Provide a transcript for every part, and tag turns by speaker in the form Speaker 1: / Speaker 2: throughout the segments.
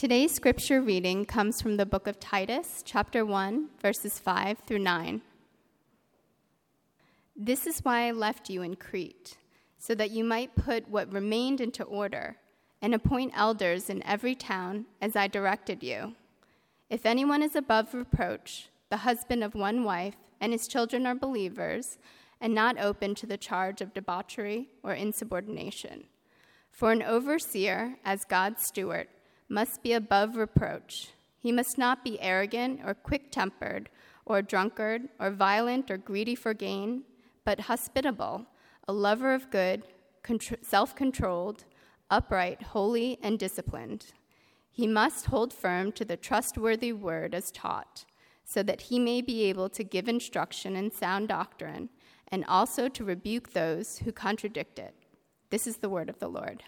Speaker 1: Today's scripture reading comes from the book of Titus, chapter 1, verses 5 through 9. This is why I left you in Crete, so that you might put what remained into order and appoint elders in every town as I directed you. If anyone is above reproach, the husband of one wife, and his children are believers, and not open to the charge of debauchery or insubordination. For an overseer, as God's steward, must be above reproach. He must not be arrogant or quick tempered, or drunkard, or violent, or greedy for gain, but hospitable, a lover of good, self controlled, upright, holy, and disciplined. He must hold firm to the trustworthy word as taught, so that he may be able to give instruction in sound doctrine, and also to rebuke those who contradict it. This is the word of the Lord.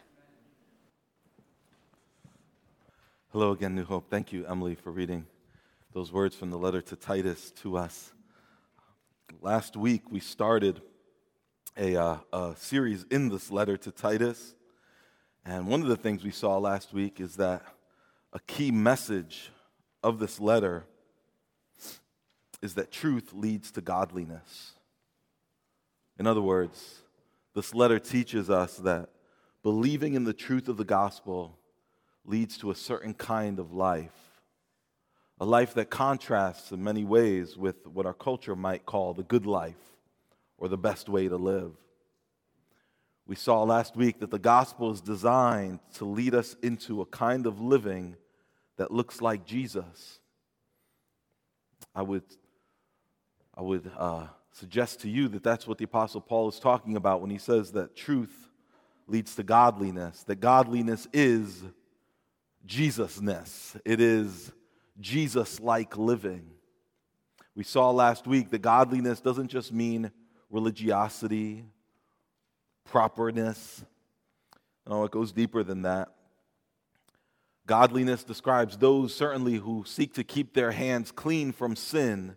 Speaker 2: Hello again, New Hope. Thank you, Emily, for reading those words from the letter to Titus to us. Last week, we started a, uh, a, series in this letter to Titus. And one of the things we saw last week is that a key message of this letter is that truth leads to godliness. In other words, this letter teaches us that believing in the truth of the gospel leads to a certain kind of life. A life that contrasts in many ways with what our culture might call the good life or the best way to live. We saw last week that the gospel is designed to lead us into a kind of living that looks like Jesus. I would, I would uh, suggest to you that that's what the Apostle Paul is talking about when he says that truth leads to godliness, that godliness is Jesusness. It is Jesus like living. We saw last week that godliness doesn't just mean religiosity, properness. No, it goes deeper than that. Godliness describes those certainly who seek to keep their hands clean from sin,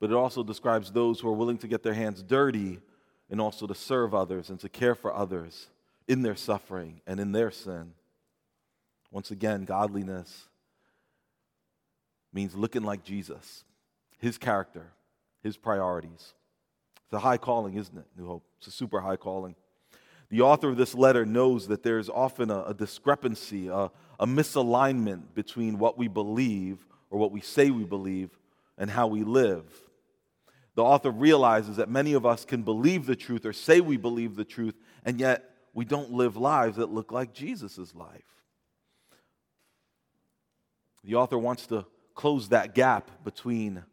Speaker 2: but it also describes those who are willing to get their hands dirty and also to serve others and to care for others in their suffering and in their sin. Once again, godliness means looking like Jesus, his character, his priorities. It's a high calling, isn't it, New Hope? It's a super high calling. The author of this letter knows that there's often a, a discrepancy, a, a misalignment between what we believe or what we say we believe and how we live. The author realizes that many of us can believe the truth or say we believe the truth, and yet we don't live lives that look like Jesus' life. The author wants to close that gap between,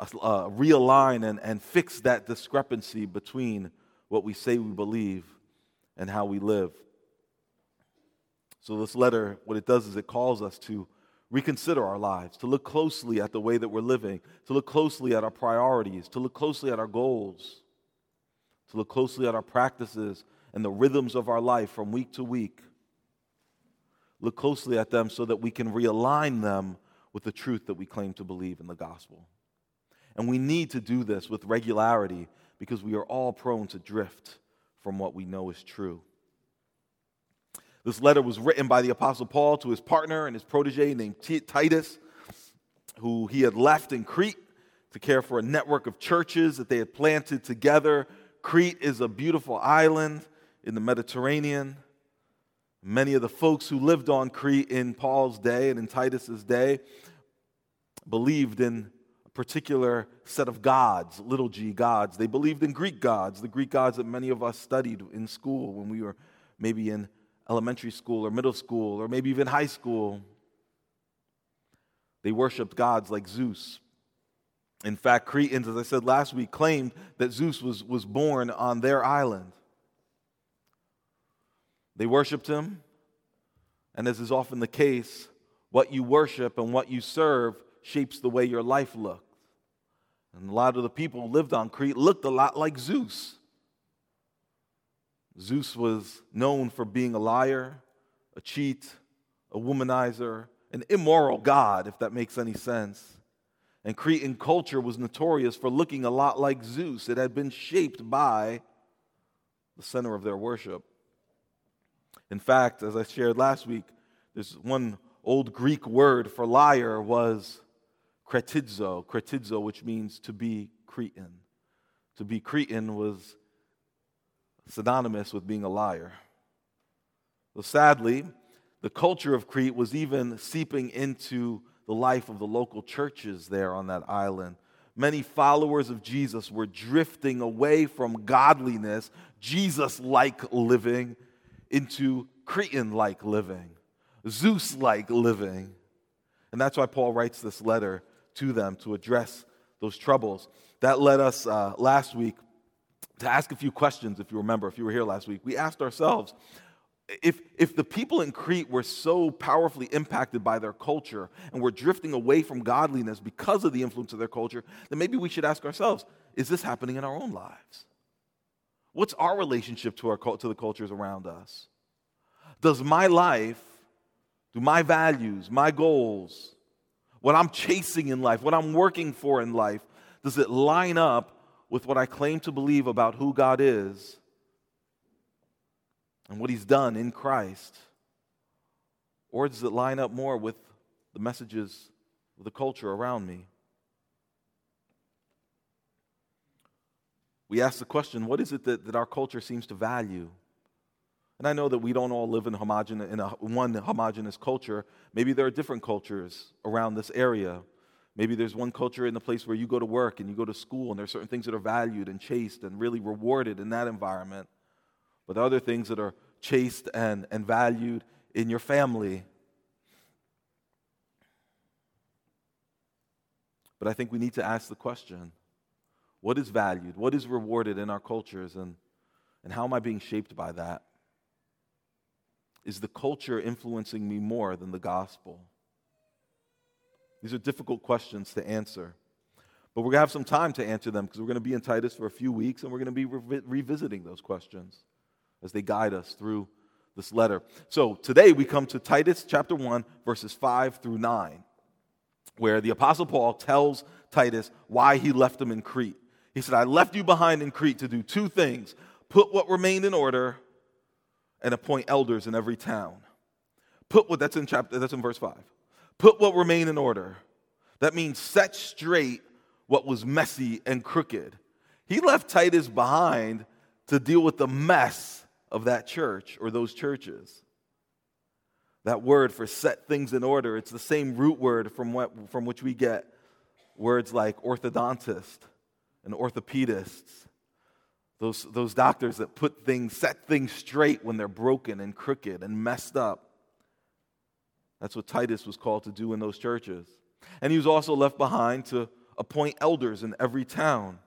Speaker 2: uh, realign and, and fix that discrepancy between what we say we believe and how we live. So, this letter, what it does is it calls us to reconsider our lives, to look closely at the way that we're living, to look closely at our priorities, to look closely at our goals, to look closely at our practices and the rhythms of our life from week to week look closely at them so that we can realign them with the truth that we claim to believe in the gospel. And we need to do this with regularity because we are all prone to drift from what we know is true. This letter was written by the Apostle Paul to his partner and his protege named Titus, who he had left in Crete to care for a network of churches that they had planted together. Crete is a beautiful island in the Mediterranean. Many of the folks who lived on Crete in Paul's day and in Titus's day believed in a particular set of gods, little g gods. They believed in Greek gods, the Greek gods that many of us studied in school when we were maybe in elementary school or middle school or maybe even high school. They worshiped gods like Zeus. In fact, Cretans, as I said last week, claimed that Zeus was, was born on their island. They worshiped him, and as is often the case, what you worship and what you serve shapes the way your life looks. And a lot of the people who lived on Crete looked a lot like Zeus. Zeus was known for being a liar, a cheat, a womanizer, an immoral god, if that makes any sense. And Cretan culture was notorious for looking a lot like Zeus. It had been shaped by the center of their worship. In fact, as I shared last week, there's one old Greek word for liar was kretizo, kretizo, which means to be Cretan. To be Cretan was synonymous with being a liar. Well, sadly, the culture of Crete was even seeping into the life of the local churches there on that island. Many followers of Jesus were drifting away from godliness, Jesus like living, into Cretan like living, Zeus like living. And that's why Paul writes this letter to them to address those troubles. That led us uh, last week to ask a few questions, if you remember, if you were here last week. We asked ourselves if, if the people in Crete were so powerfully impacted by their culture and were drifting away from godliness because of the influence of their culture, then maybe we should ask ourselves is this happening in our own lives? What's our relationship to, our, to the cultures around us? Does my life, do my values, my goals, what I'm chasing in life, what I'm working for in life, does it line up with what I claim to believe about who God is and what He's done in Christ? Or does it line up more with the messages of the culture around me? We ask the question what is it that, that our culture seems to value? And I know that we don't all live in, in a, one homogenous culture. Maybe there are different cultures around this area. Maybe there's one culture in the place where you go to work and you go to school, and there are certain things that are valued and chased and really rewarded in that environment. But there are other things that are chased and, and valued in your family. But I think we need to ask the question what is valued? What is rewarded in our cultures? And, and how am I being shaped by that? Is the culture influencing me more than the gospel? These are difficult questions to answer. But we're going to have some time to answer them because we're going to be in Titus for a few weeks and we're going to be re- revisiting those questions as they guide us through this letter. So today we come to Titus chapter 1, verses 5 through 9, where the Apostle Paul tells Titus why he left him in Crete. He said, I left you behind in Crete to do two things put what remained in order and appoint elders in every town. Put what that's in chapter that's in verse 5. Put what remained in order. That means set straight what was messy and crooked. He left Titus behind to deal with the mess of that church or those churches. That word for set things in order, it's the same root word from, what, from which we get words like orthodontist and orthopedists. Those, those doctors that put things, set things straight when they're broken and crooked and messed up. That's what Titus was called to do in those churches. And he was also left behind to appoint elders in every town.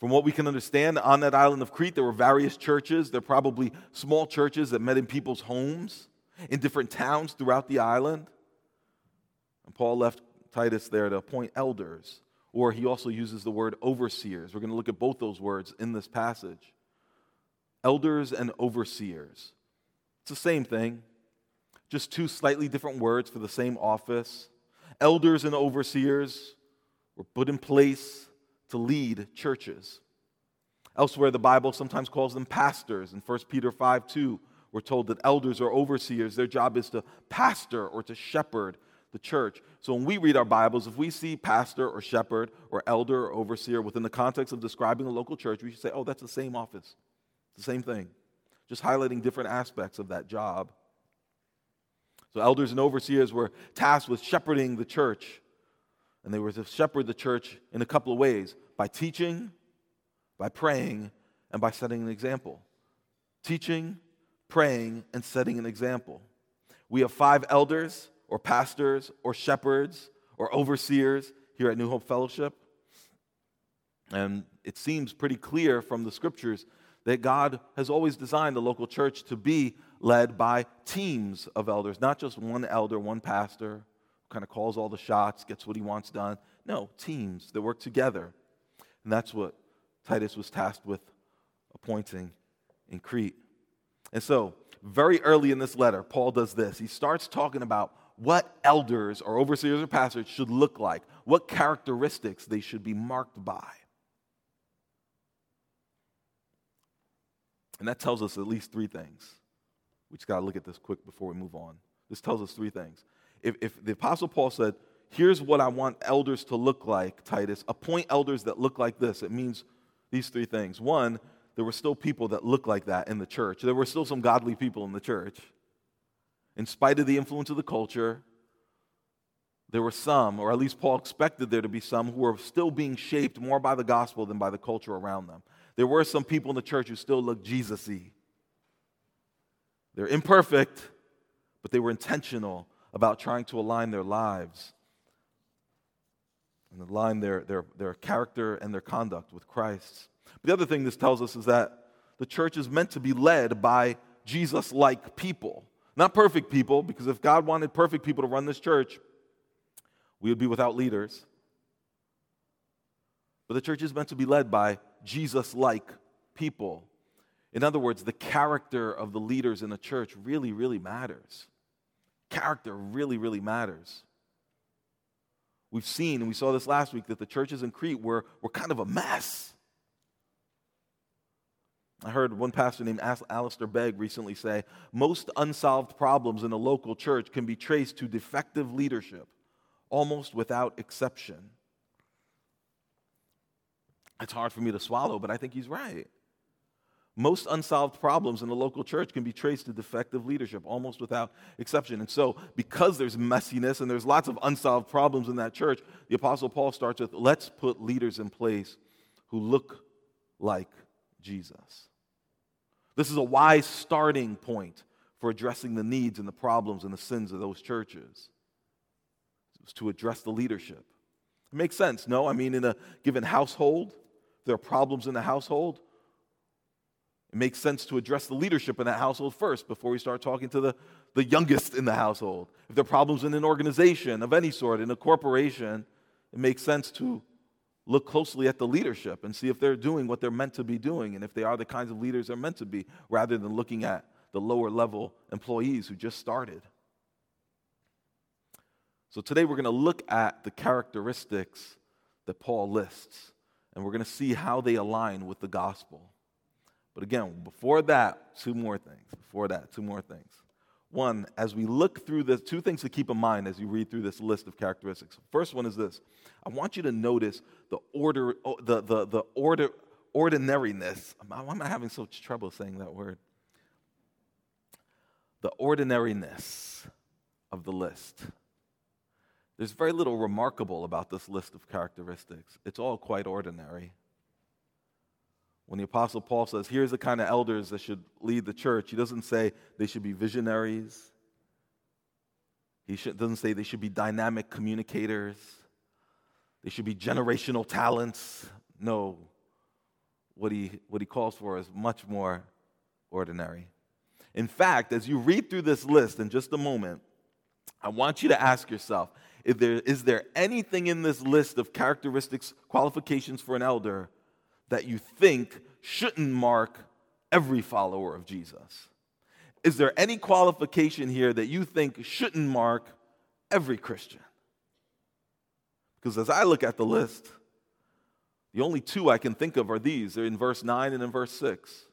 Speaker 2: From what we can understand, on that island of Crete, there were various churches. They're probably small churches that met in people's homes in different towns throughout the island. And Paul left Titus there to appoint elders, or he also uses the word overseers. We're going to look at both those words in this passage elders and overseers. It's the same thing, just two slightly different words for the same office. Elders and overseers were put in place to lead churches. Elsewhere, the Bible sometimes calls them pastors. In 1 Peter 5 2, we're told that elders or overseers, their job is to pastor or to shepherd the church. So when we read our Bibles, if we see pastor or shepherd or elder or overseer within the context of describing a local church, we should say, oh, that's the same office, the same thing, just highlighting different aspects of that job. So elders and overseers were tasked with shepherding the church and they were to shepherd the church in a couple of ways by teaching, by praying, and by setting an example. Teaching, praying, and setting an example. We have five elders, or pastors, or shepherds, or overseers here at New Hope Fellowship. And it seems pretty clear from the scriptures that God has always designed the local church to be led by teams of elders, not just one elder, one pastor, kind of calls all the shots, gets what he wants done. No, teams that work together. And that's what Titus was tasked with appointing in Crete. And so, very early in this letter, Paul does this. He starts talking about what elders or overseers or pastors should look like, what characteristics they should be marked by. And that tells us at least three things. We just got to look at this quick before we move on. This tells us three things. If, if the Apostle Paul said, Here's what I want elders to look like, Titus, appoint elders that look like this, it means these three things. One, there were still people that looked like that in the church. There were still some godly people in the church. In spite of the influence of the culture, there were some, or at least Paul expected there to be some, who were still being shaped more by the gospel than by the culture around them. There were some people in the church who still looked Jesus y. They're imperfect, but they were intentional about trying to align their lives and align their, their, their character and their conduct with Christ's. The other thing this tells us is that the church is meant to be led by Jesus like people. Not perfect people, because if God wanted perfect people to run this church, we would be without leaders. But the church is meant to be led by Jesus like people. In other words, the character of the leaders in the church really, really matters. Character really, really matters. We've seen, and we saw this last week, that the churches in Crete were, were kind of a mess. I heard one pastor named Alistair Begg recently say most unsolved problems in a local church can be traced to defective leadership, almost without exception. It's hard for me to swallow, but I think he's right. Most unsolved problems in a local church can be traced to defective leadership, almost without exception. And so, because there's messiness and there's lots of unsolved problems in that church, the Apostle Paul starts with let's put leaders in place who look like Jesus. This is a wise starting point for addressing the needs and the problems and the sins of those churches. To address the leadership. It makes sense, no? I mean, in a given household, there are problems in the household. It makes sense to address the leadership in that household first before we start talking to the, the youngest in the household. If there are problems in an organization of any sort, in a corporation, it makes sense to look closely at the leadership and see if they're doing what they're meant to be doing and if they are the kinds of leaders they're meant to be, rather than looking at the lower level employees who just started. So today we're going to look at the characteristics that Paul lists, and we're going to see how they align with the gospel. But again, before that, two more things. Before that, two more things. One, as we look through this, two things to keep in mind as you read through this list of characteristics. First one is this I want you to notice the order, the, the, the order, ordinariness. Why am I having such trouble saying that word? The ordinariness of the list. There's very little remarkable about this list of characteristics, it's all quite ordinary. When the Apostle Paul says, here's the kind of elders that should lead the church, he doesn't say they should be visionaries. He should, doesn't say they should be dynamic communicators. They should be generational talents. No. What he, what he calls for is much more ordinary. In fact, as you read through this list in just a moment, I want you to ask yourself if there, is there anything in this list of characteristics, qualifications for an elder that you think shouldn't mark every follower of Jesus? Is there any qualification here that you think shouldn't mark every Christian? Because as I look at the list, the only two I can think of are these. They're in verse 9 and in verse 6.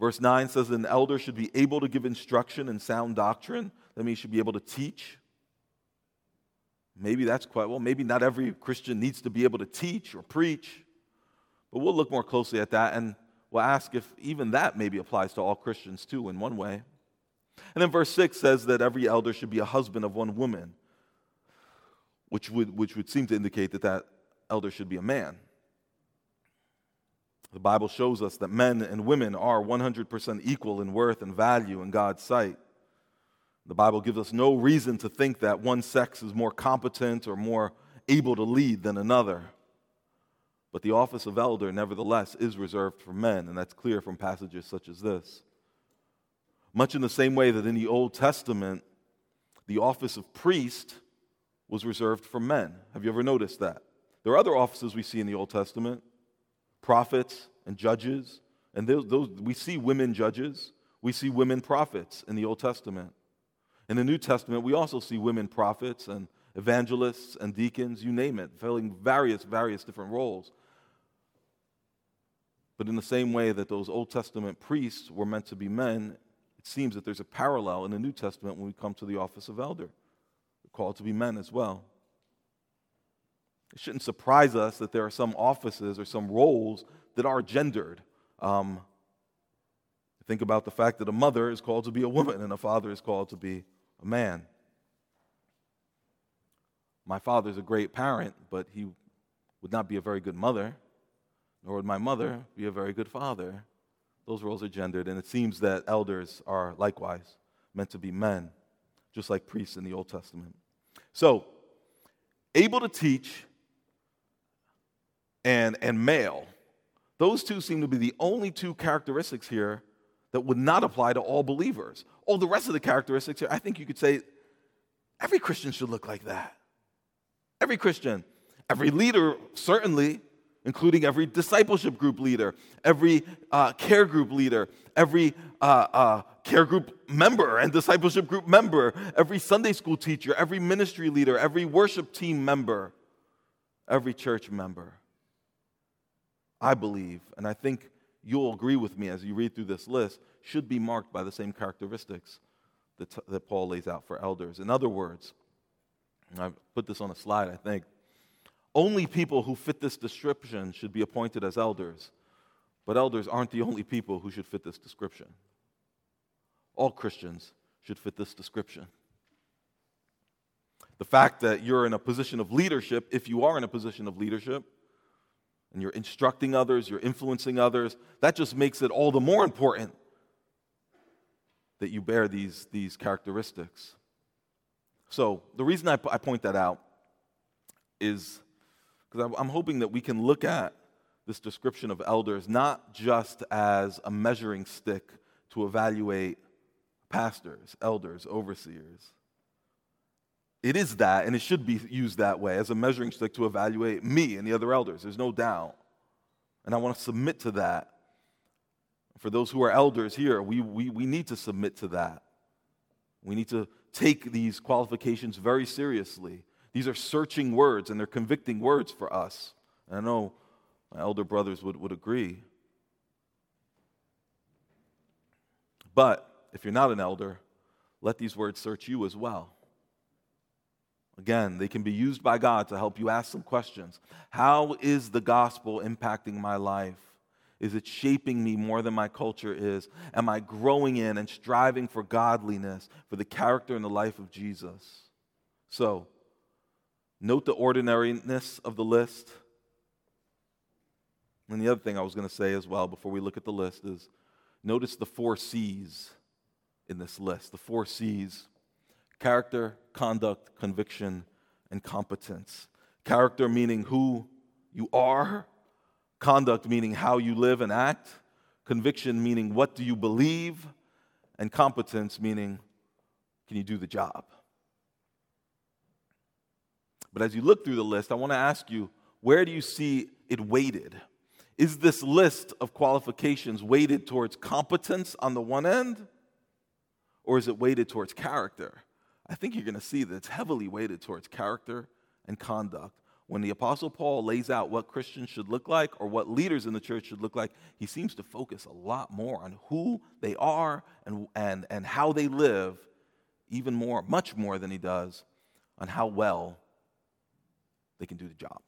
Speaker 2: Verse 9 says an elder should be able to give instruction and sound doctrine. That means he should be able to teach. Maybe that's quite well. Maybe not every Christian needs to be able to teach or preach. But we'll look more closely at that and we'll ask if even that maybe applies to all Christians too, in one way. And then verse 6 says that every elder should be a husband of one woman, which would, which would seem to indicate that that elder should be a man. The Bible shows us that men and women are 100% equal in worth and value in God's sight. The Bible gives us no reason to think that one sex is more competent or more able to lead than another. But the office of elder, nevertheless, is reserved for men, and that's clear from passages such as this. Much in the same way that in the Old Testament, the office of priest was reserved for men. Have you ever noticed that? There are other offices we see in the Old Testament prophets and judges, and those, those, we see women judges, we see women prophets in the Old Testament. In the New Testament, we also see women prophets and evangelists and deacons, you name it, filling various, various different roles. But in the same way that those Old Testament priests were meant to be men, it seems that there's a parallel in the New Testament when we come to the office of elder. They're called to be men as well. It shouldn't surprise us that there are some offices or some roles that are gendered. Um, think about the fact that a mother is called to be a woman and a father is called to be a man. My father's a great parent, but he would not be a very good mother, nor would my mother be a very good father. Those roles are gendered, and it seems that elders are likewise meant to be men, just like priests in the Old Testament. So, able to teach and, and male, those two seem to be the only two characteristics here that would not apply to all believers. All the rest of the characteristics here, I think you could say every Christian should look like that. Every Christian, every leader, certainly, including every discipleship group leader, every uh, care group leader, every uh, uh, care group member and discipleship group member, every Sunday school teacher, every ministry leader, every worship team member, every church member. I believe, and I think you'll agree with me as you read through this list, should be marked by the same characteristics that, that Paul lays out for elders. In other words, I've put this on a slide, I think. Only people who fit this description should be appointed as elders, but elders aren't the only people who should fit this description. All Christians should fit this description. The fact that you're in a position of leadership, if you are in a position of leadership, and you're instructing others, you're influencing others, that just makes it all the more important that you bear these, these characteristics. So, the reason I, I point that out is because I'm hoping that we can look at this description of elders not just as a measuring stick to evaluate pastors, elders, overseers. It is that, and it should be used that way as a measuring stick to evaluate me and the other elders. There's no doubt. And I want to submit to that. For those who are elders here, we, we, we need to submit to that. We need to take these qualifications very seriously. These are searching words and they're convicting words for us. And I know my elder brothers would, would agree. But if you're not an elder, let these words search you as well. Again, they can be used by God to help you ask some questions. How is the gospel impacting my life? Is it shaping me more than my culture is? Am I growing in and striving for godliness, for the character and the life of Jesus? So, note the ordinariness of the list. And the other thing I was going to say as well before we look at the list is notice the four C's in this list. The four C's character, conduct, conviction, and competence. Character meaning who you are, conduct meaning how you live and act, conviction meaning what do you believe, and competence meaning can you do the job. But as you look through the list, I want to ask you where do you see it weighted? Is this list of qualifications weighted towards competence on the one end, or is it weighted towards character? I think you're going to see that it's heavily weighted towards character and conduct. When the Apostle Paul lays out what Christians should look like or what leaders in the church should look like, he seems to focus a lot more on who they are and, and, and how they live, even more, much more than he does on how well they can do the job.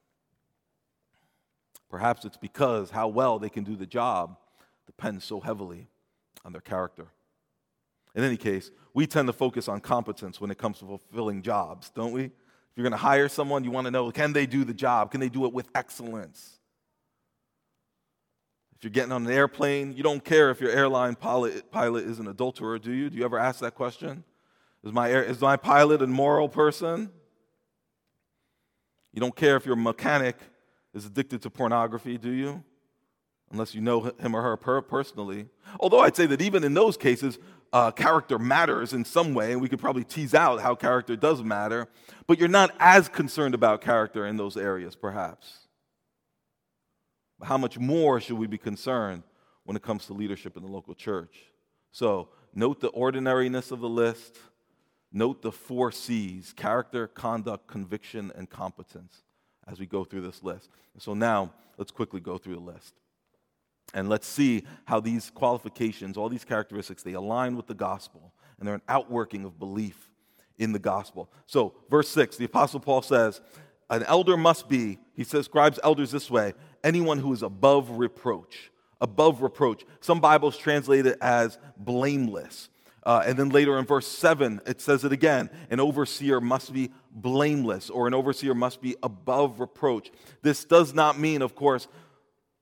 Speaker 2: Perhaps it's because how well they can do the job depends so heavily on their character. In any case, we tend to focus on competence when it comes to fulfilling jobs, don't we? If you're going to hire someone, you want to know can they do the job? Can they do it with excellence? If you're getting on an airplane, you don't care if your airline pilot, pilot is an adulterer, do you? Do you ever ask that question? Is my, air, is my pilot a moral person? You don't care if your mechanic is addicted to pornography, do you? Unless you know him or her personally. Although I'd say that even in those cases, uh, character matters in some way, and we could probably tease out how character does matter, but you're not as concerned about character in those areas, perhaps. How much more should we be concerned when it comes to leadership in the local church? So, note the ordinariness of the list, note the four C's character, conduct, conviction, and competence as we go through this list. So, now let's quickly go through the list. And let's see how these qualifications, all these characteristics, they align with the gospel and they're an outworking of belief in the gospel. So, verse 6, the Apostle Paul says, An elder must be, he describes elders this way anyone who is above reproach. Above reproach. Some Bibles translate it as blameless. Uh, and then later in verse 7, it says it again an overseer must be blameless, or an overseer must be above reproach. This does not mean, of course,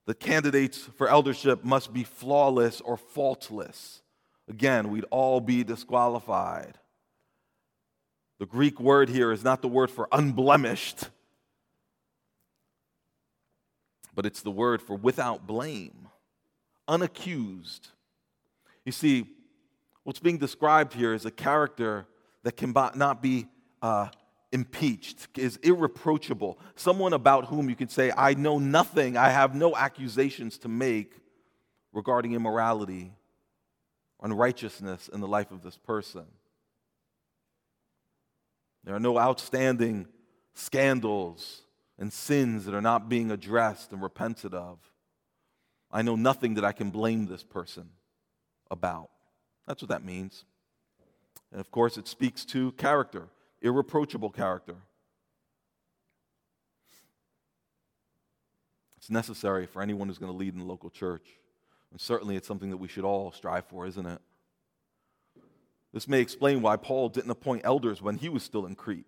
Speaker 2: the candidates for eldership must be flawless or faultless. Again, we'd all be disqualified. The Greek word here is not the word for unblemished, but it's the word for without blame, unaccused. You see, what's being described here is a character that cannot be uh, impeached, is irreproachable, someone about whom you can say, I know nothing, I have no accusations to make regarding immorality, unrighteousness in the life of this person. There are no outstanding scandals and sins that are not being addressed and repented of. I know nothing that I can blame this person about. That's what that means. And of course, it speaks to character, irreproachable character. It's necessary for anyone who's going to lead in the local church. And certainly it's something that we should all strive for, isn't it? This may explain why Paul didn't appoint elders when he was still in Crete.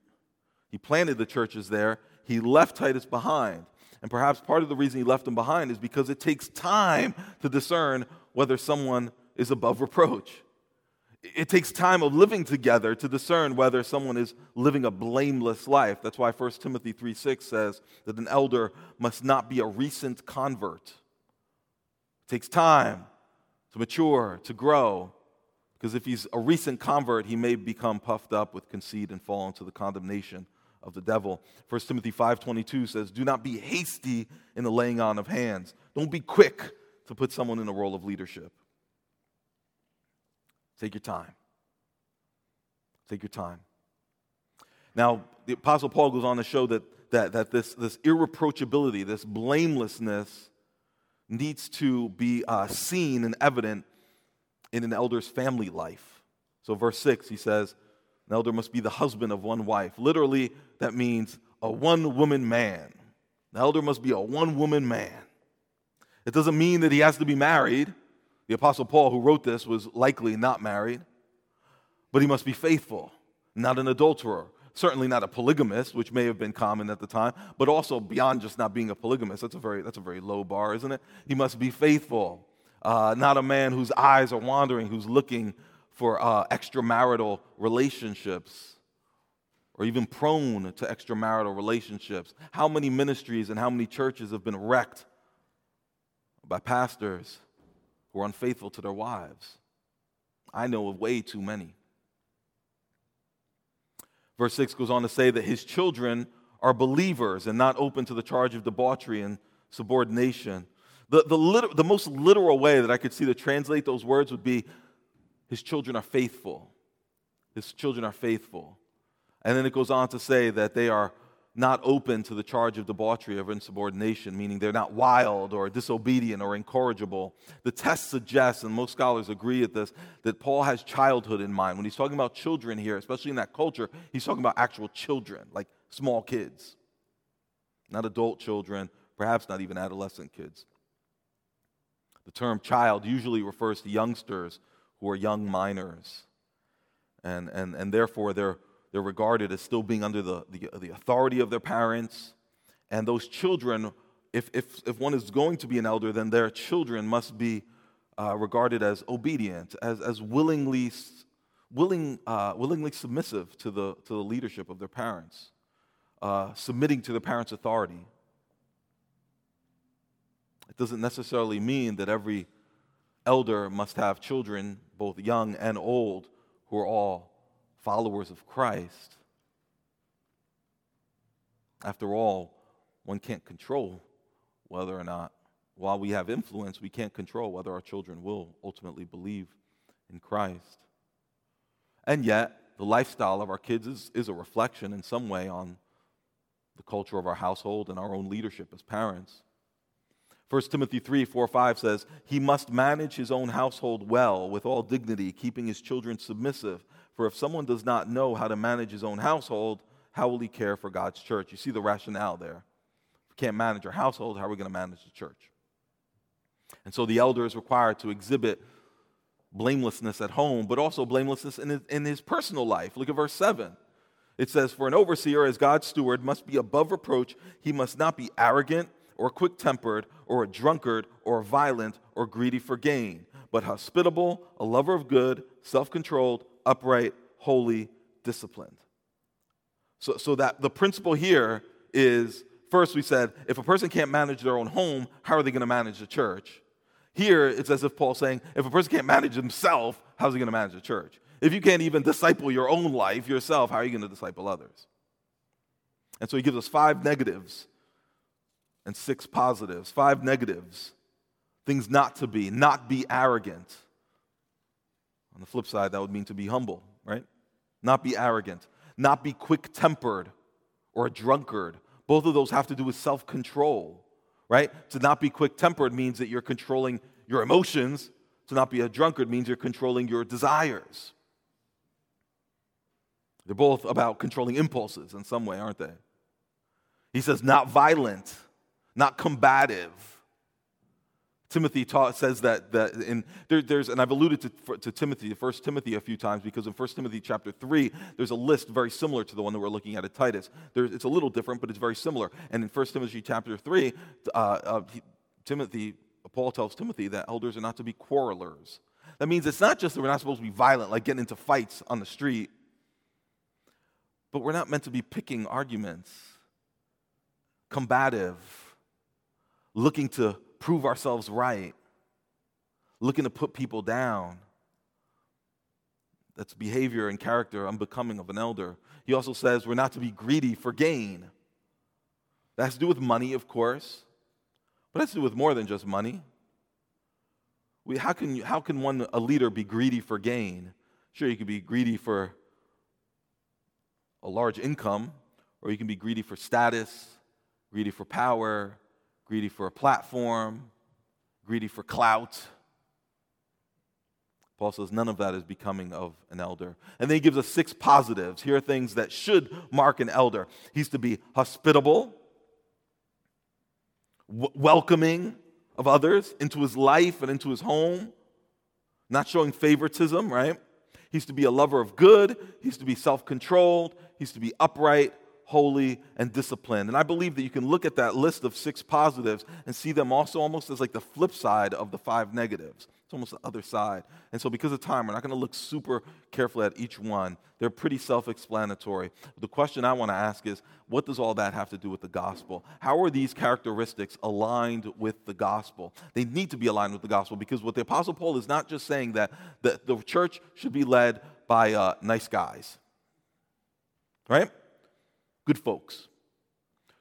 Speaker 2: He planted the churches there, he left Titus behind. And perhaps part of the reason he left him behind is because it takes time to discern whether someone is above reproach. It takes time of living together to discern whether someone is living a blameless life. That's why 1 Timothy 3 6 says that an elder must not be a recent convert. It takes time to mature, to grow. Because if he's a recent convert, he may become puffed up with conceit and fall into the condemnation of the devil. 1 Timothy 5:22 says, "Do not be hasty in the laying on of hands. Don't be quick to put someone in a role of leadership. Take your time. Take your time." Now, the Apostle Paul goes on to show that, that, that this, this irreproachability, this blamelessness, needs to be uh, seen and evident in an elder's family life. So, verse 6, he says, An elder must be the husband of one wife. Literally, that means a one woman man. The elder must be a one woman man. It doesn't mean that he has to be married. The Apostle Paul, who wrote this, was likely not married. But he must be faithful, not an adulterer, certainly not a polygamist, which may have been common at the time, but also beyond just not being a polygamist. That's a very, that's a very low bar, isn't it? He must be faithful uh, not a man whose eyes are wandering, who's looking for uh, extramarital relationships or even prone to extramarital relationships. How many ministries and how many churches have been wrecked by pastors who are unfaithful to their wives? I know of way too many. Verse 6 goes on to say that his children are believers and not open to the charge of debauchery and subordination. The, the, lit- the most literal way that I could see to translate those words would be His children are faithful. His children are faithful. And then it goes on to say that they are not open to the charge of debauchery or insubordination, meaning they're not wild or disobedient or incorrigible. The test suggests, and most scholars agree at this, that Paul has childhood in mind. When he's talking about children here, especially in that culture, he's talking about actual children, like small kids, not adult children, perhaps not even adolescent kids. The term child usually refers to youngsters who are young minors. And, and, and therefore, they're, they're regarded as still being under the, the, the authority of their parents. And those children, if, if, if one is going to be an elder, then their children must be uh, regarded as obedient, as, as willingly, willing, uh, willingly submissive to the, to the leadership of their parents, uh, submitting to their parents' authority. It doesn't necessarily mean that every elder must have children, both young and old, who are all followers of Christ. After all, one can't control whether or not, while we have influence, we can't control whether our children will ultimately believe in Christ. And yet, the lifestyle of our kids is, is a reflection in some way on the culture of our household and our own leadership as parents. 1 Timothy 3 4 5 says, He must manage his own household well with all dignity, keeping his children submissive. For if someone does not know how to manage his own household, how will he care for God's church? You see the rationale there. If we can't manage our household, how are we going to manage the church? And so the elder is required to exhibit blamelessness at home, but also blamelessness in his, in his personal life. Look at verse 7. It says, For an overseer, as God's steward, must be above reproach. He must not be arrogant or quick tempered or a drunkard or violent or greedy for gain, but hospitable, a lover of good, self controlled, upright, holy, disciplined. So, so that the principle here is first we said if a person can't manage their own home, how are they going to manage the church? Here it's as if Paul's saying if a person can't manage himself, how's he going to manage the church? If you can't even disciple your own life yourself, how are you going to disciple others? And so he gives us five negatives and six positives. Five negatives, things not to be, not be arrogant. On the flip side, that would mean to be humble, right? Not be arrogant, not be quick tempered or a drunkard. Both of those have to do with self control, right? To not be quick tempered means that you're controlling your emotions. To not be a drunkard means you're controlling your desires. They're both about controlling impulses in some way, aren't they? He says, not violent, not combative. Timothy taught, says that, that in, there, there's, and I've alluded to, to Timothy, First Timothy a few times, because in First Timothy chapter 3, there's a list very similar to the one that we're looking at at Titus. It's a little different, but it's very similar. And in First Timothy chapter 3, uh, uh, Timothy, Paul tells Timothy that elders are not to be quarrelers. That means it's not just that we're not supposed to be violent, like getting into fights on the street, but we're not meant to be picking arguments, combative, looking to prove ourselves right, looking to put people down. That's behavior and character unbecoming of an elder. He also says we're not to be greedy for gain. That has to do with money, of course, but it has to do with more than just money. We, how, can you, how can one, a leader, be greedy for gain? Sure, you could be greedy for a large income, or you can be greedy for status, greedy for power, greedy for a platform, greedy for clout. Paul says none of that is becoming of an elder. And then he gives us six positives. Here are things that should mark an elder he's to be hospitable, w- welcoming of others into his life and into his home, not showing favoritism, right? He's to be a lover of good, he's to be self controlled, he's to be upright, holy, and disciplined. And I believe that you can look at that list of six positives and see them also almost as like the flip side of the five negatives. It's almost the other side. And so, because of time, we're not going to look super carefully at each one. They're pretty self explanatory. The question I want to ask is what does all that have to do with the gospel? How are these characteristics aligned with the gospel? They need to be aligned with the gospel because what the Apostle Paul is not just saying that the, the church should be led by uh, nice guys, right? Good folks.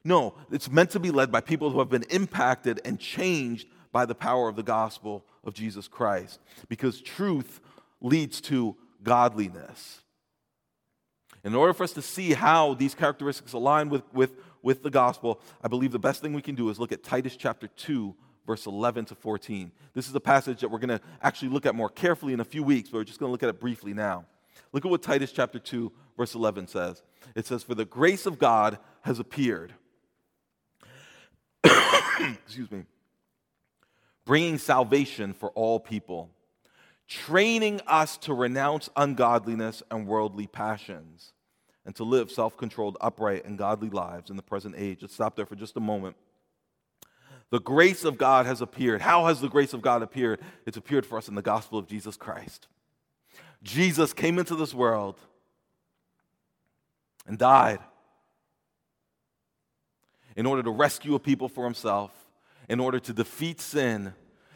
Speaker 2: No, it's meant to be led by people who have been impacted and changed by the power of the gospel of Jesus Christ because truth leads to godliness. In order for us to see how these characteristics align with, with, with the gospel, I believe the best thing we can do is look at Titus chapter 2, verse 11 to 14. This is a passage that we're going to actually look at more carefully in a few weeks, but we're just going to look at it briefly now. Look at what Titus chapter 2, verse 11 says. It says, For the grace of God has appeared. Excuse me. Bringing salvation for all people, training us to renounce ungodliness and worldly passions, and to live self controlled, upright, and godly lives in the present age. Let's stop there for just a moment. The grace of God has appeared. How has the grace of God appeared? It's appeared for us in the gospel of Jesus Christ. Jesus came into this world and died in order to rescue a people for himself, in order to defeat sin.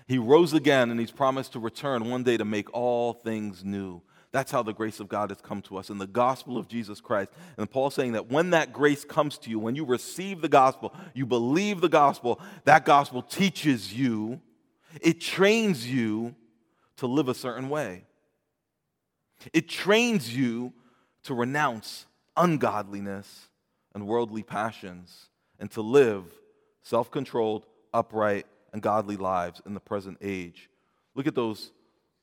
Speaker 2: He rose again and he's promised to return one day to make all things new. That's how the grace of God has come to us in the gospel of Jesus Christ. And Paul's saying that when that grace comes to you, when you receive the gospel, you believe the gospel, that gospel teaches you, it trains you to live a certain way. It trains you to renounce ungodliness and worldly passions and to live self controlled, upright, and godly lives in the present age. Look at those,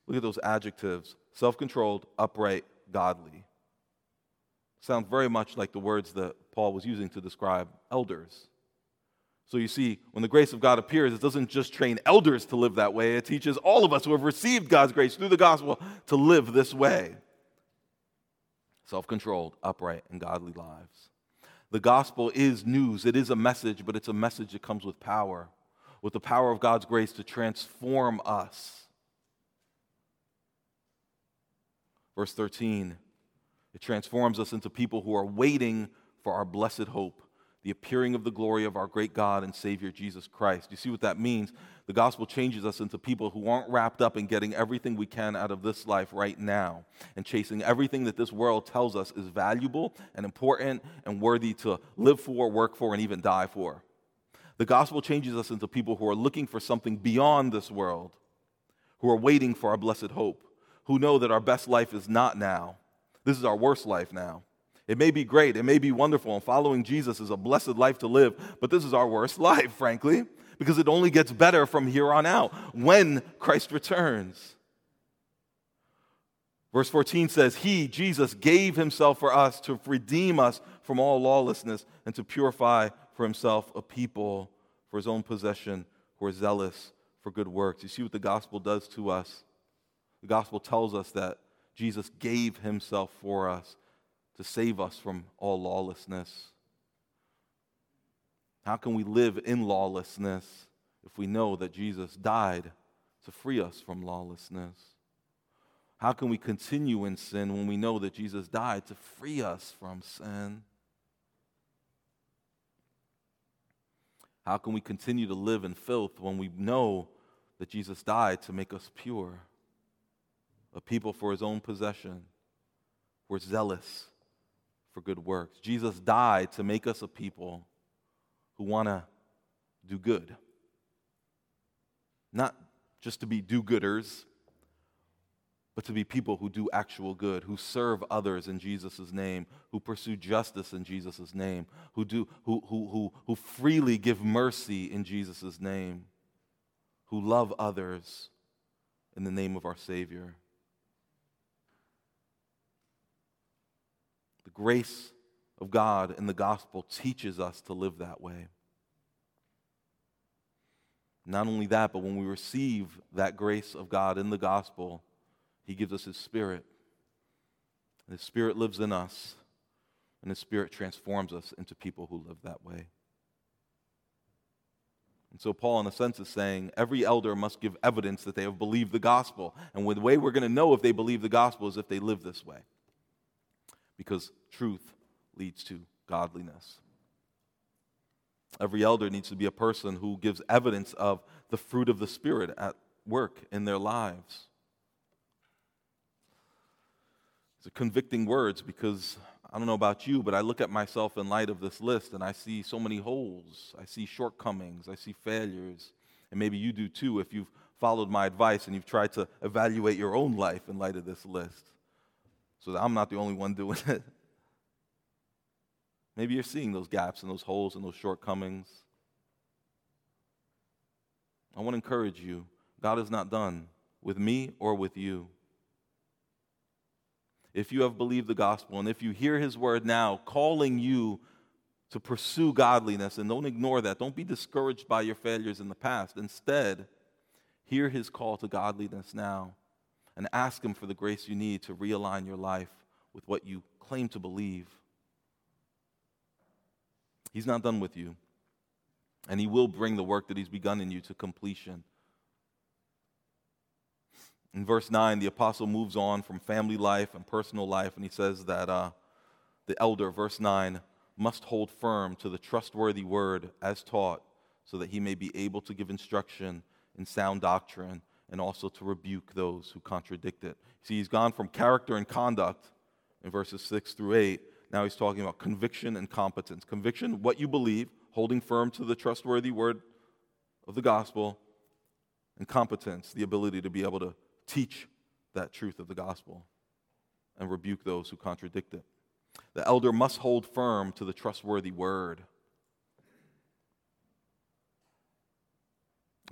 Speaker 2: look at those adjectives self controlled, upright, godly. Sound very much like the words that Paul was using to describe elders. So you see, when the grace of God appears, it doesn't just train elders to live that way, it teaches all of us who have received God's grace through the gospel to live this way self controlled, upright, and godly lives. The gospel is news, it is a message, but it's a message that comes with power, with the power of God's grace to transform us. Verse 13, it transforms us into people who are waiting for our blessed hope the appearing of the glory of our great God and Savior Jesus Christ. You see what that means? The gospel changes us into people who aren't wrapped up in getting everything we can out of this life right now and chasing everything that this world tells us is valuable and important and worthy to live for, work for, and even die for. The gospel changes us into people who are looking for something beyond this world, who are waiting for our blessed hope, who know that our best life is not now. This is our worst life now. It may be great, it may be wonderful, and following Jesus is a blessed life to live, but this is our worst life, frankly, because it only gets better from here on out when Christ returns. Verse 14 says, He, Jesus, gave Himself for us to redeem us from all lawlessness and to purify for Himself a people for His own possession who are zealous for good works. You see what the gospel does to us? The gospel tells us that Jesus gave Himself for us to save us from all lawlessness? How can we live in lawlessness if we know that Jesus died to free us from lawlessness? How can we continue in sin when we know that Jesus died to free us from sin? How can we continue to live in filth when we know that Jesus died to make us pure? A people for his own possession. We're zealous for good works. Jesus died to make us a people who want to do good. Not just to be do gooders, but to be people who do actual good, who serve others in Jesus' name, who pursue justice in Jesus' name, who, do, who, who, who, who freely give mercy in Jesus' name, who love others in the name of our Savior. The grace of God in the gospel teaches us to live that way. Not only that, but when we receive that grace of God in the gospel, He gives us His Spirit. And His Spirit lives in us, and His Spirit transforms us into people who live that way. And so, Paul, in a sense, is saying every elder must give evidence that they have believed the gospel. And the way we're going to know if they believe the gospel is if they live this way because truth leads to godliness. Every elder needs to be a person who gives evidence of the fruit of the Spirit at work in their lives. It's a convicting words because I don't know about you, but I look at myself in light of this list and I see so many holes. I see shortcomings. I see failures. And maybe you do too if you've followed my advice and you've tried to evaluate your own life in light of this list so that I'm not the only one doing it. Maybe you're seeing those gaps and those holes and those shortcomings. I want to encourage you God is not done with me or with you. If you have believed the gospel and if you hear his word now calling you to pursue godliness, and don't ignore that, don't be discouraged by your failures in the past. Instead, hear his call to godliness now and ask Him for the grace you need to realign your life with what you claim to believe. He's not done with you, and He will bring the work that He's begun in you to completion. In verse 9, the apostle moves on from family life and personal life, and he says that uh, the elder, verse 9, must hold firm to the trustworthy word as taught, so that he may be able to give instruction in sound doctrine and also to rebuke those who contradict it. See, he's gone from character and conduct in verses 6 through 8. Now he's talking about conviction and competence. Conviction, what you believe, holding firm to the trustworthy word of the gospel, and competence, the ability to be able to teach that truth of the gospel and rebuke those who contradict it. The elder must hold firm to the trustworthy word.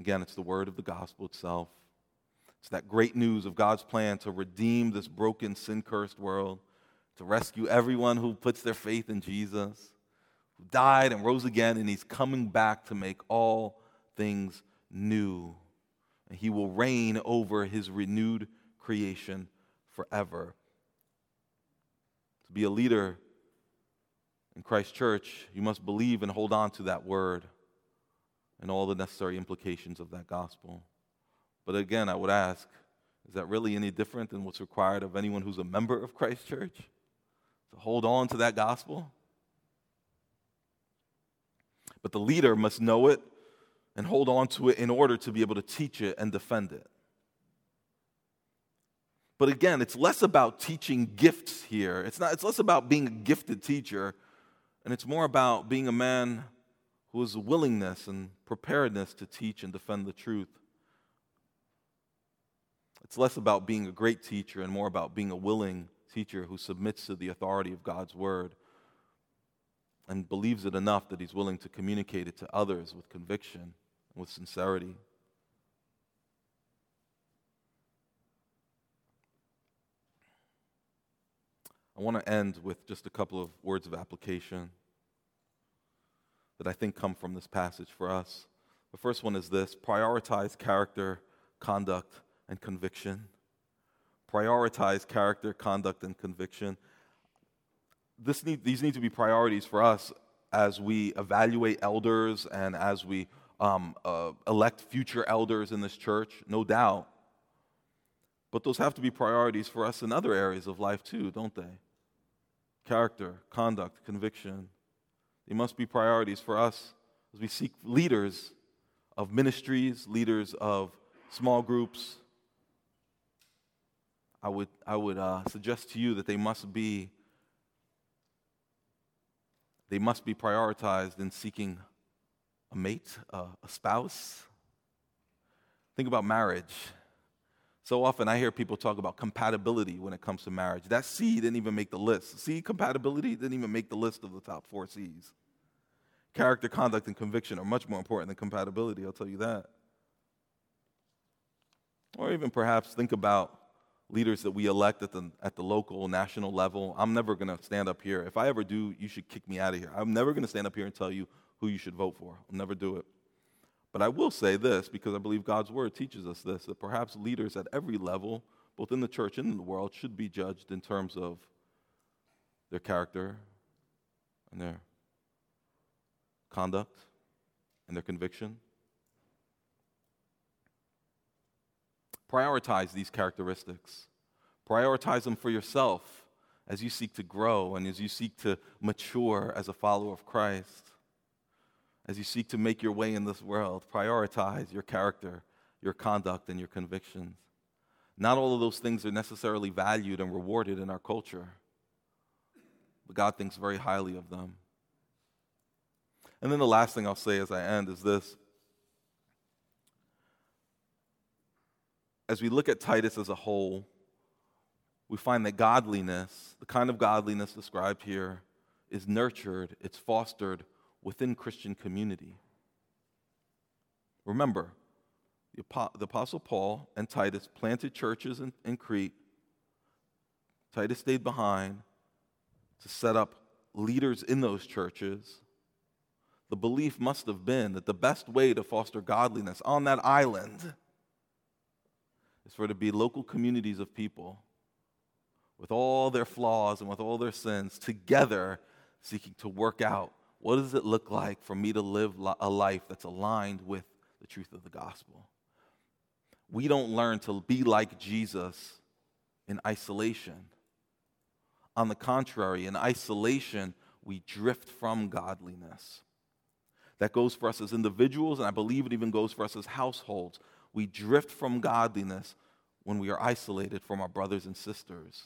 Speaker 2: Again, it's the word of the gospel itself. It's that great news of God's plan to redeem this broken, sin cursed world, to rescue everyone who puts their faith in Jesus, who died and rose again, and he's coming back to make all things new. And he will reign over his renewed creation forever. To be a leader in Christ Church, you must believe and hold on to that word and all the necessary implications of that gospel. But again, I would ask is that really any different than what's required of anyone who's a member of Christ Church? To hold on to that gospel? But the leader must know it and hold on to it in order to be able to teach it and defend it. But again, it's less about teaching gifts here. It's, not, it's less about being a gifted teacher, and it's more about being a man who has willingness and preparedness to teach and defend the truth. It's less about being a great teacher and more about being a willing teacher who submits to the authority of God's word and believes it enough that he's willing to communicate it to others with conviction with sincerity. I want to end with just a couple of words of application that I think come from this passage for us. The first one is this prioritize character, conduct, and conviction. Prioritize character, conduct, and conviction. Need, these need to be priorities for us as we evaluate elders and as we um, uh, elect future elders in this church, no doubt. But those have to be priorities for us in other areas of life too, don't they? Character, conduct, conviction. They must be priorities for us as we seek leaders of ministries, leaders of small groups. I would, I would uh, suggest to you that they must be they must be prioritized in seeking a mate, uh, a spouse. Think about marriage. So often I hear people talk about compatibility when it comes to marriage. That C didn't even make the list. C compatibility didn't even make the list of the top four C's. Character, conduct, and conviction are much more important than compatibility, I'll tell you that. Or even perhaps think about leaders that we elect at the, at the local, national level. I'm never going to stand up here. If I ever do, you should kick me out of here. I'm never going to stand up here and tell you who you should vote for. I'll never do it. But I will say this because I believe God's word teaches us this that perhaps leaders at every level, both in the church and in the world, should be judged in terms of their character and their conduct and their conviction. Prioritize these characteristics. Prioritize them for yourself as you seek to grow and as you seek to mature as a follower of Christ as you seek to make your way in this world, prioritize your character, your conduct, and your convictions. Not all of those things are necessarily valued and rewarded in our culture, but God thinks very highly of them. And then the last thing I'll say as I end is this. As we look at Titus as a whole, we find that godliness, the kind of godliness described here, is nurtured, it's fostered within Christian community. Remember, the, Apostle Paul and Titus planted churches in, in Crete. Titus stayed behind to set up leaders in those churches. The belief must have been that the best way to foster godliness on that island is for it to be local communities of people with all their flaws and with all their sins together seeking to work out what does it look like for me to live a life that's aligned with the truth of the gospel? We don't learn to be like Jesus in isolation. On the contrary, in isolation, we drift from godliness. That goes for us as individuals, and I believe it even goes for us as households. We drift from godliness when we are isolated from our brothers and sisters.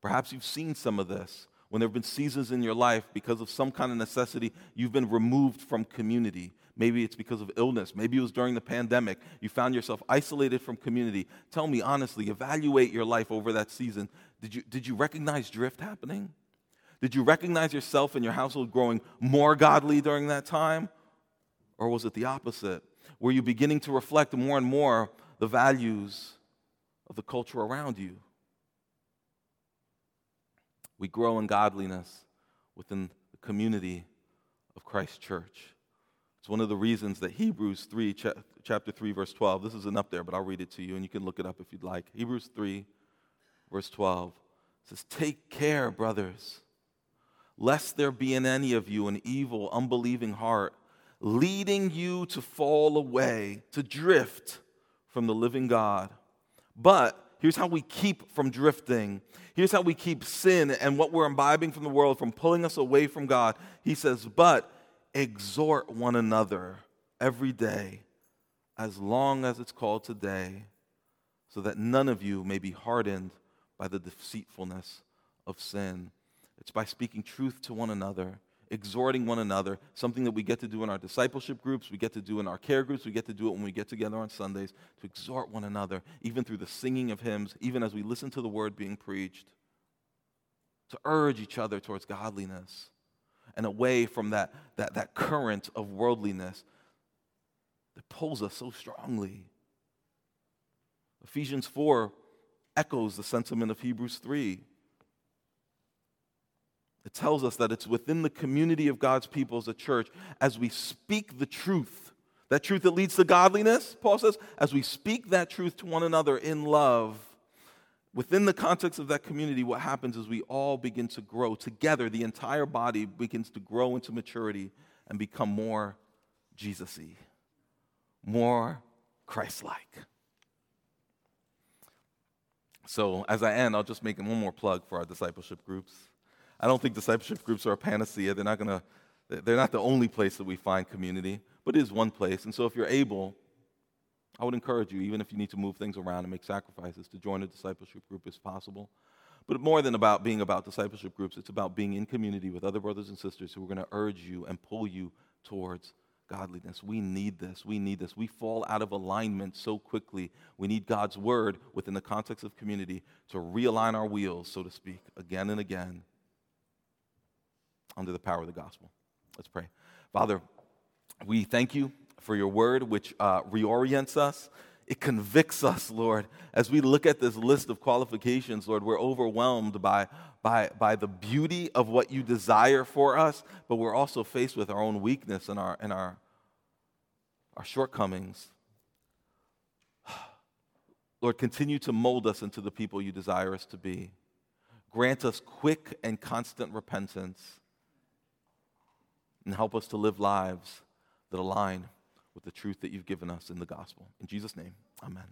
Speaker 2: Perhaps you've seen some of this when there have been seasons in your life because of some kind of necessity, you've been removed from community. Maybe it's because of illness. Maybe it was during the pandemic. You found yourself isolated from community. Tell me honestly, evaluate your life over that season. Did you, did you recognize drift happening? Did you recognize yourself and your household growing more godly during that time? Or was it the opposite? Were you beginning to reflect more and more the values of the culture around you? We grow in godliness within the community of Christ Church. It's one of the reasons that Hebrews 3, chapter 3, verse 12, this isn't up there, but I'll read it to you and you can look it up if you'd like. Hebrews 3, verse 12 says, Take care, brothers, lest there be in any of you an evil, unbelieving heart leading you to fall away, to drift from the living God. But here's how we keep from drifting. Here's how we keep sin and what we're imbibing from the world from pulling us away from God. He says, But exhort one another every day, as long as it's called today, so that none of you may be hardened by the deceitfulness of sin. It's by speaking truth to one another exhorting one another, something that we get to do in our discipleship groups, we get to do in our care groups, we get to do it when we get together on Sundays, to exhort one another, even through the singing of hymns, even as we listen to the word being preached, to urge each other towards godliness and away from that, that, that current of worldliness that pulls us so strongly. Ephesians 4 echoes the sentiment of Hebrews 3. It tells us that it's within the community of God's people as a church as we speak the truth, that truth that leads to godliness, Paul says, as we speak that truth to one another in love, within the context of that community, what happens is we all begin to grow together. The entire body begins to grow into maturity and become more Jesus y, more Christ like. So, as I end, I'll just make one more plug for our discipleship groups. I don't think discipleship groups are a panacea. They're not going to they're not the only place that we find community, but it is one place. And so if you're able, I would encourage you, even if you need to move things around and make sacrifices, to join a discipleship group as possible. But more than about being about discipleship groups, it's about being in community with other brothers and sisters who are going to urge you and pull you towards godliness. We need this. We need this. We fall out of alignment so quickly. We need God's word within the context of community to realign our wheels, so to speak, again and again under the power of the gospel. Let's pray. Father, we thank you for your word, which uh, reorients us. It convicts us, Lord. As we look at this list of qualifications, Lord, we're overwhelmed by, by, by the beauty of what you desire for us, but we're also faced with our own weakness and our, and our, our shortcomings. Lord, continue to mold us into the people you desire us to be. Grant us quick and constant repentance and help us to live lives that align with the truth that you've given us in the gospel. In Jesus' name, amen.